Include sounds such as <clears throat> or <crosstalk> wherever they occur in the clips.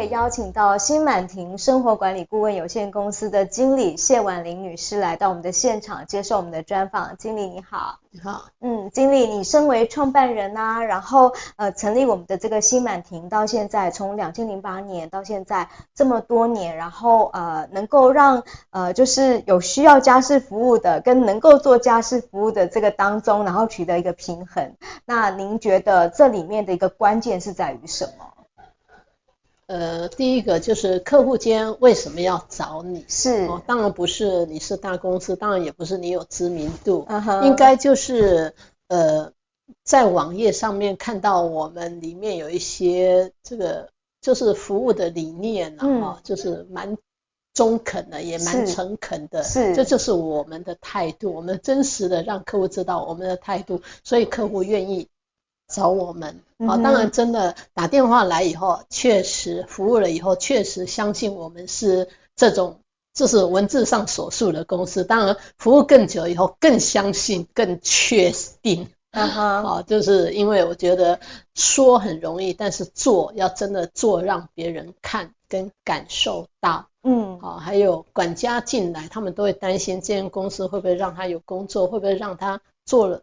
可以邀请到新满庭生活管理顾问有限公司的经理谢婉玲女士来到我们的现场接受我们的专访。经理你好，你好，嗯，经理你身为创办人啊，然后呃成立我们的这个新满庭到现在，从两千零八年到现在这么多年，然后呃能够让呃就是有需要家事服务的跟能够做家事服务的这个当中，然后取得一个平衡。那您觉得这里面的一个关键是在于什么？呃，第一个就是客户间为什么要找你？是，哦，当然不是你是大公司，当然也不是你有知名度，uh -huh. 应该就是呃，在网页上面看到我们里面有一些这个就是服务的理念啊，嗯，就是蛮中肯的，也蛮诚恳的，是，这就是我们的态度，我们真实的让客户知道我们的态度，所以客户愿意。找我们啊，当然真的打电话来以后，确实服务了以后，确实相信我们是这种，这是文字上所述的公司。当然服务更久以后，更相信，更确定。啊哈，啊，就是因为我觉得说很容易，但是做要真的做，让别人看跟感受到。嗯，好，还有管家进来，他们都会担心这间公司会不会让他有工作，会不会让他做了。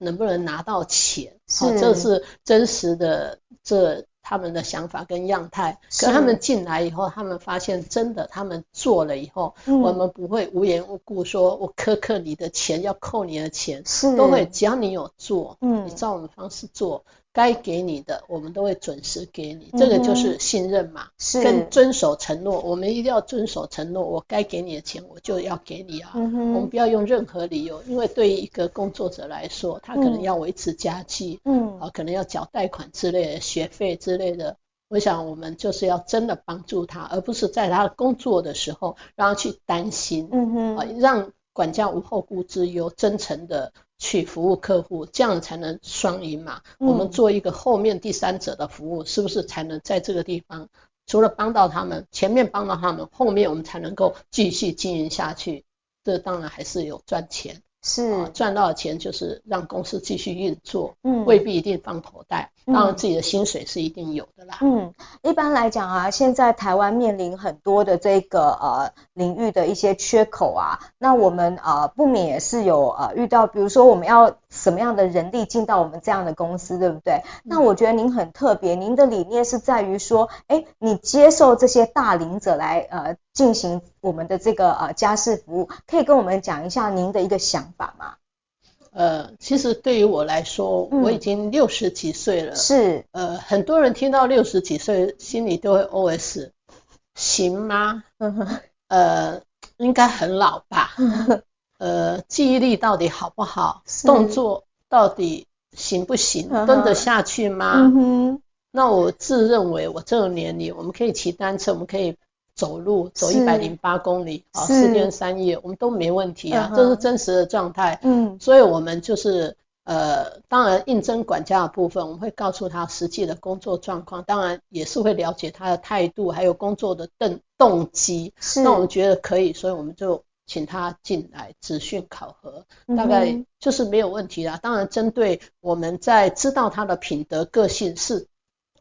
能不能拿到钱？好，这是真实的，这他们的想法跟样态。可他们进来以后，他们发现真的，他们做了以后，嗯、我们不会无缘无故说我苛刻你的钱，要扣你的钱，是都会，只要你有做，嗯，你照我们方式做。该给你的，我们都会准时给你，这个就是信任嘛，是跟遵守承诺。我们一定要遵守承诺，我该给你的钱，我就要给你啊。嗯，我们不要用任何理由，因为对于一个工作者来说，他可能要维持家计，嗯，啊，可能要缴贷款之类的学费之类的。我想我们就是要真的帮助他，而不是在他工作的时候让他去担心，嗯哼，啊，让管家无后顾之忧，真诚的。去服务客户，这样才能双赢嘛。我们做一个后面第三者的服务，是不是才能在这个地方，除了帮到他们，前面帮到他们，后面我们才能够继续经营下去。这当然还是有赚钱。是赚到的钱就是让公司继续运作，嗯，未必一定放口袋，当然自己的薪水是一定有的啦。嗯，一般来讲啊，现在台湾面临很多的这个呃领域的一些缺口啊，那我们呃不免也是有呃遇到，比如说我们要。什么样的人力进到我们这样的公司，对不对？那我觉得您很特别，您的理念是在于说，哎，你接受这些大领者来呃进行我们的这个呃家事服务，可以跟我们讲一下您的一个想法吗？呃，其实对于我来说，嗯、我已经六十几岁了，是呃很多人听到六十几岁，心里都会 OS，行吗？呃，应该很老吧？<laughs> 呃，记忆力到底好不好？动作到底行不行？蹲得下去吗？嗯哼。那我自认为我这个年龄，我们可以骑单车，我们可以走路，走一百零八公里啊，四天三夜，我们都没问题啊，这是真实的状态。嗯。所以我们就是呃，当然应征管家的部分，我们会告诉他实际的工作状况，当然也是会了解他的态度，还有工作的动动机。是。那我们觉得可以，所以我们就。请他进来质询考核，大概就是没有问题啦。当然，针对我们在知道他的品德个性是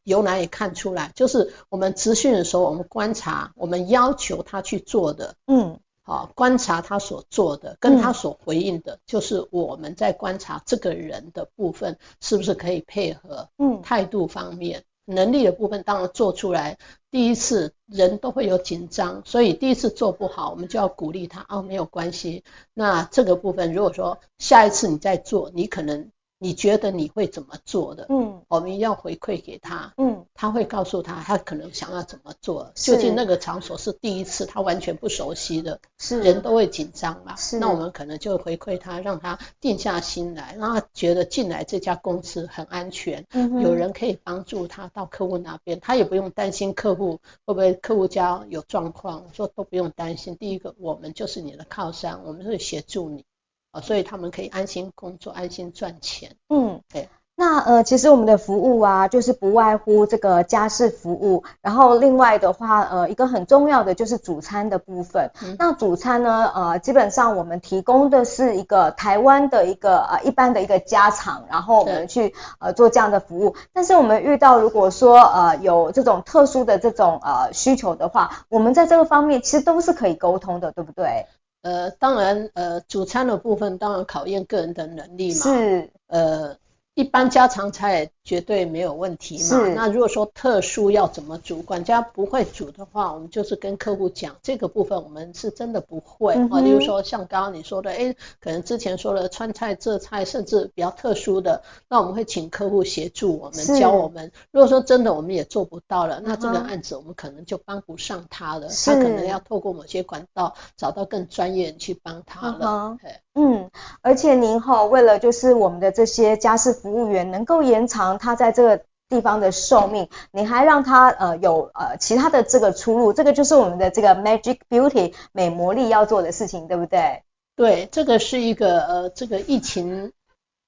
由哪里看出来，就是我们质询的时候，我们观察，我们要求他去做的，嗯，好，观察他所做的，跟他所回应的，就是我们在观察这个人的部分是不是可以配合，嗯，态度方面。能力的部分当然做出来，第一次人都会有紧张，所以第一次做不好，我们就要鼓励他哦，没有关系。那这个部分如果说下一次你再做，你可能。你觉得你会怎么做的？嗯，我们要回馈给他。嗯，他会告诉他，他可能想要怎么做。究竟那个场所是第一次，他完全不熟悉的，是人都会紧张嘛？是。那我们可能就回馈他，让他定下心来，让他觉得进来这家公司很安全，嗯，有人可以帮助他到客户那边，他也不用担心客户会不会客户家有状况，说都不用担心。第一个，我们就是你的靠山，我们会协助你。啊，所以他们可以安心工作，安心赚钱。嗯，对。那呃，其实我们的服务啊，就是不外乎这个家事服务，然后另外的话，呃，一个很重要的就是主餐的部分。嗯、那主餐呢，呃，基本上我们提供的是一个台湾的一个呃一般的一个家常，然后我们去呃做这样的服务。但是我们遇到如果说呃有这种特殊的这种呃需求的话，我们在这个方面其实都是可以沟通的，对不对？呃，当然，呃，主餐的部分当然考验个人的能力嘛。是，呃。一般家常菜绝对没有问题嘛。那如果说特殊要怎么煮，管家不会煮的话，我们就是跟客户讲这个部分，我们是真的不会啊。嗯、例如说像刚刚你说的，哎，可能之前说的川菜、浙菜，甚至比较特殊的，那我们会请客户协助我们，教我们。如果说真的我们也做不到了，那这个案子我们可能就帮不上他了。他可能要透过某些管道找到更专业人去帮他了。嗯，而且您哈，为了就是我们的这些家事服务员能够延长他在这个地方的寿命，你还让他呃有呃其他的这个出路，这个就是我们的这个 Magic Beauty 美魔力要做的事情，对不对？对，这个是一个呃这个疫情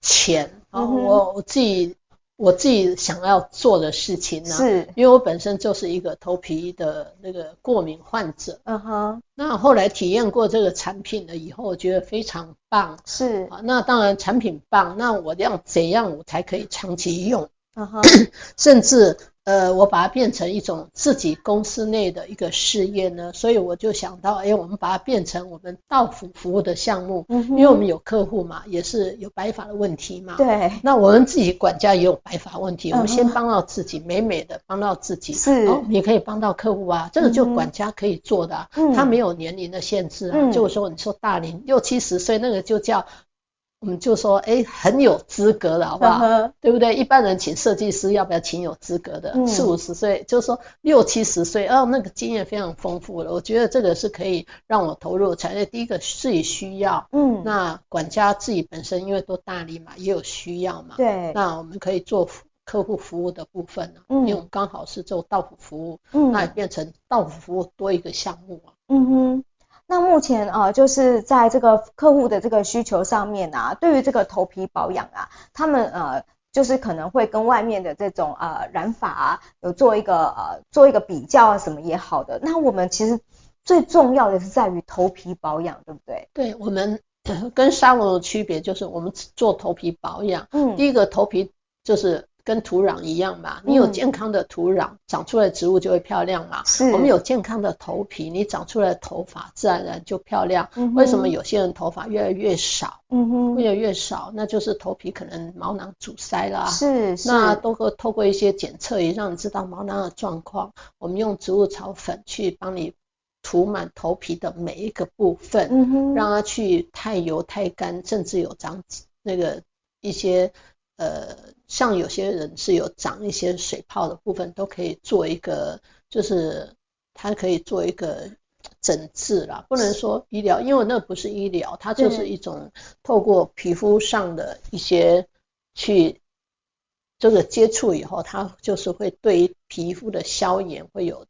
前啊，我我自己。我自己想要做的事情呢，是。因为我本身就是一个头皮的那个过敏患者，嗯哼，那后来体验过这个产品了以后，我觉得非常棒，是。啊，那当然产品棒，那我要怎样我才可以长期用，嗯哼，<coughs> 甚至。呃，我把它变成一种自己公司内的一个事业呢，所以我就想到，哎，我们把它变成我们到府服务的项目，嗯，因为我们有客户嘛，也是有白发的问题嘛，对，那我们自己管家也有白发问题，嗯，我们先帮到自己，美美的帮到自己，是，哦，也可以帮到客户啊，这个就管家可以做的，啊，嗯，他没有年龄的限制啊，嗯，就是说你说大龄六七十岁那个就叫。我们就说，哎，很有资格了，好不好？对不对？一般人请设计师，要不要请有资格的？四五十岁，就是说六七十岁，哦，那个经验非常丰富了。我觉得这个是可以让我投入产业。第一个自己需要，嗯，那管家自己本身因为都大力嘛，也有需要嘛，对。那我们可以做客户服务的部分因为我们刚好是做到府服务，嗯，那也变成到府服务多一个项目啊，嗯哼。那目前啊、呃，就是在这个客户的这个需求上面啊，对于这个头皮保养啊，他们呃，就是可能会跟外面的这种呃染发啊，有做一个呃做一个比较啊，什么也好的。那我们其实最重要的是在于头皮保养，对不对？对，我们 <clears throat> 跟沙龙的区别就是我们做头皮保养，嗯，第一个头皮就是。跟土壤一样嘛，你有健康的土壤，嗯、长出来的植物就会漂亮嘛。是，我们有健康的头皮，你长出来的头发自然而然就漂亮。嗯、为什么有些人头发越来越少？嗯哼，越来越少，那就是头皮可能毛囊阻塞啦。是，是，那都会透过一些检测仪让你知道毛囊的状况。我们用植物草粉去帮你涂满头皮的每一个部分，嗯，让它去太油太干，甚至有长那个一些。呃，像有些人是有长一些水泡的部分，都可以做一个，就是它可以做一个整治啦，不能说医疗，因为那不是医疗，它就是一种透过皮肤上的一些去这个接触以后，它就是会对于皮肤的消炎会有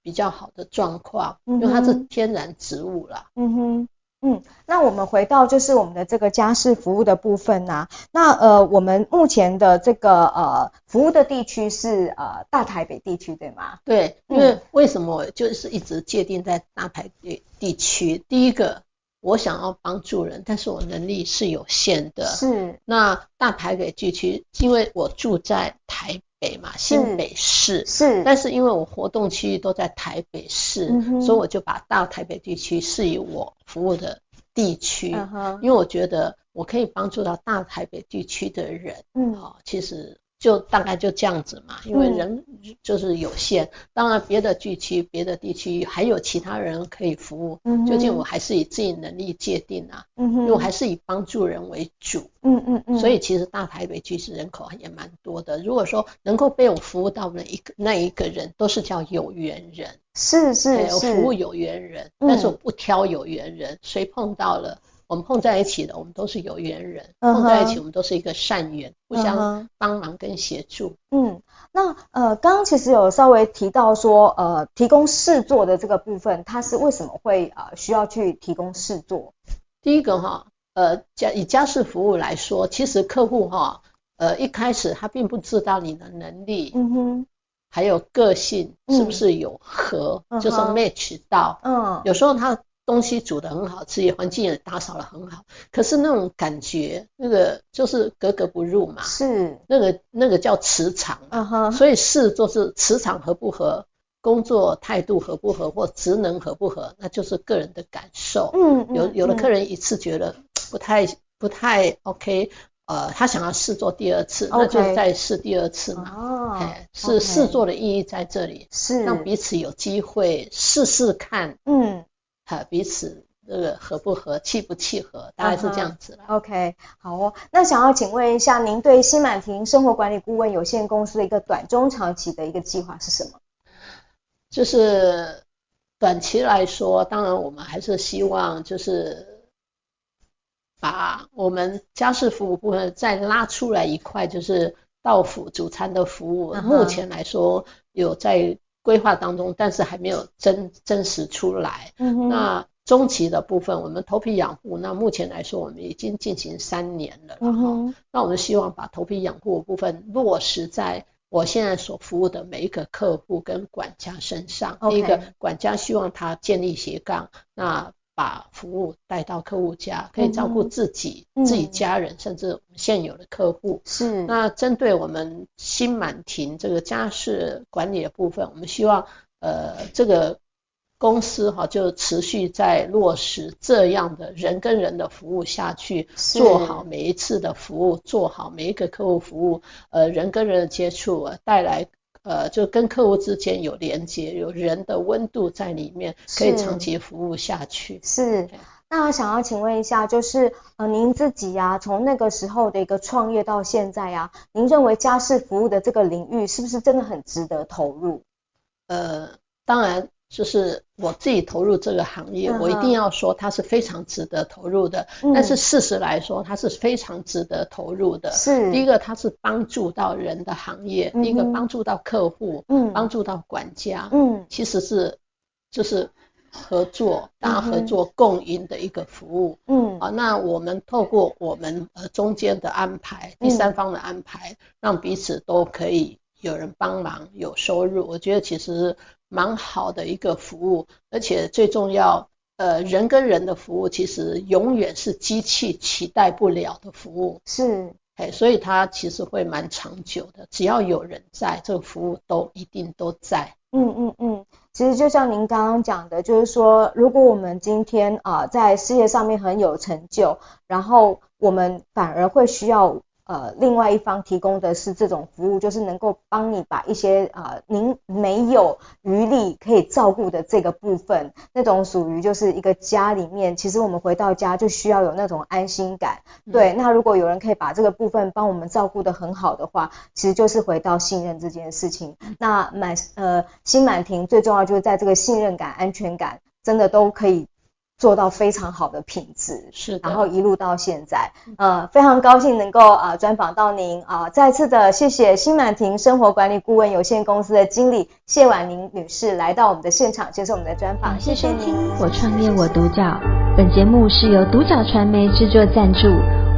比较好的状况，因为它是天然植物啦。嗯哼。嗯，那我们回到就是我们的这个家事服务的部分呐、啊。那呃，我们目前的这个呃服务的地区是呃大台北地区，对吗？对，因为为什么就是一直界定在大台北地区？嗯、第一个，我想要帮助人，但是我能力是有限的。是。那大台北地区，因为我住在台北嘛，新北市。是。但是因为我活动区域都在台北市，嗯、所以我就把大台北地区视为我。服务的地区，uh. 因为我觉得我可以帮助到大台北地区的人，嗯，好，其实。就大概就这样子嘛，因为人就是有限。嗯、当然，别的地区、别的地区还有其他人可以服务。嗯，究竟我还是以自己能力界定啊。嗯哼，因为我还是以帮助人为主。嗯嗯嗯。所以其实大台北其实人口也蛮多的。如果说能够被我服务到那一个那一个人，都是叫有缘人。是是是。我服务有缘人，但是我不挑有缘人，谁碰到了。我们碰在一起的，我们都是有缘人，uh -huh. 碰在一起，我们都是一个善缘，互相帮忙跟协助。嗯，那呃，刚刚其实有稍微提到说，呃，提供试做的这个部分，它是为什么会呃需要去提供试做？第一个哈，呃，家以家事服务来说，其实客户哈，呃一开始他并不知道你的能力，嗯哼，还有个性是不是有合，嗯、就是 match 到，嗯，有时候他。东西煮得很好吃，也环境也打扫得很好，可是那种感觉，那个就是格格不入嘛。是，那个那个叫磁场。嗯哼。所以事就是磁场合不合，工作态度合不合，或职能合不合，那就是个人的感受。嗯，嗯。有有的客人一次觉得不太不太 OK，呃，他想要试做第二次，那就再试第二次嘛。哦。哎，是试做的意义在这里，是让彼此有机会试试看。嗯。哈，彼此那个合不合，契不契合，大概是这样子了。Uh-huh. OK，好哦。那想要请问一下，您对新满庭生活管理顾问有限公司的一个短中长期的一个计划是什么？就是短期来说，当然我们还是希望就是把我们家事服务部分再拉出来一块，就是到府主餐的服务。Uh-huh. 目前来说有在。规划当中，但是还没有真真实出来。嗯。那中期的部分，我们头皮养护，那目前来说，我们已经进行三年了。嗯哼。那我们希望把头皮养护的部分落实在我现在所服务的每一个客户跟管家身上。第一个，管家希望他建立斜杠。那把服务带到客户家，可以照顾自己、嗯、自己家人，甚至现有的客户。是。那针对我们新满庭这个家事管理的部分，我们希望呃这个公司哈就持续在落实这样的人跟人的服务下去，做好每一次的服务，做好每一个客户服务，呃人跟人的接触带来。呃，就跟客户之间有连接，有人的温度在里面，可以长期服务下去。是，那我想要请问一下，就是呃，您自己呀、啊，从那个时候的一个创业到现在呀、啊，您认为家事服务的这个领域是不是真的很值得投入？呃，当然。就是我自己投入这个行业，嗯、我一定要说它是非常值得投入的。嗯、但是事实来说，它是非常值得投入的。是，第一个它是帮助到人的行业，嗯、第一个帮助到客户，嗯，帮助到管家，嗯，其实是就是合作，大家合作共赢的一个服务，嗯，啊，那我们透过我们呃中间的安排，第三方的安排，嗯、让彼此都可以有人帮忙，有收入。我觉得其实。蛮好的一个服务，而且最重要，呃，人跟人的服务其实永远是机器取代不了的服务。是，哎，所以它其实会蛮长久的，只要有人在，这个服务都一定都在。嗯嗯嗯，其实就像您刚刚讲的，就是说，如果我们今天啊、呃、在事业上面很有成就，然后我们反而会需要。呃，另外一方提供的是这种服务，就是能够帮你把一些呃您没有余力可以照顾的这个部分，那种属于就是一个家里面，其实我们回到家就需要有那种安心感。嗯、对，那如果有人可以把这个部分帮我们照顾得很好的话，其实就是回到信任这件事情。那满呃新满庭最重要就是在这个信任感、安全感，真的都可以。做到非常好的品质，是，然后一路到现在，呃，非常高兴能够呃专访到您啊、呃，再次的谢谢新满庭生活管理顾问有限公司的经理谢婉宁女士来到我们的现场接受我们的专访，谢谢您。我创业我独角，本节目是由独角传媒制作赞助，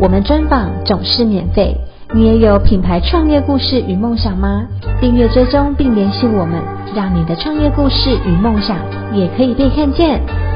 我们专访总是免费。你也有品牌创业故事与梦想吗？订阅追踪并联系我们，让你的创业故事与梦想也可以被看见。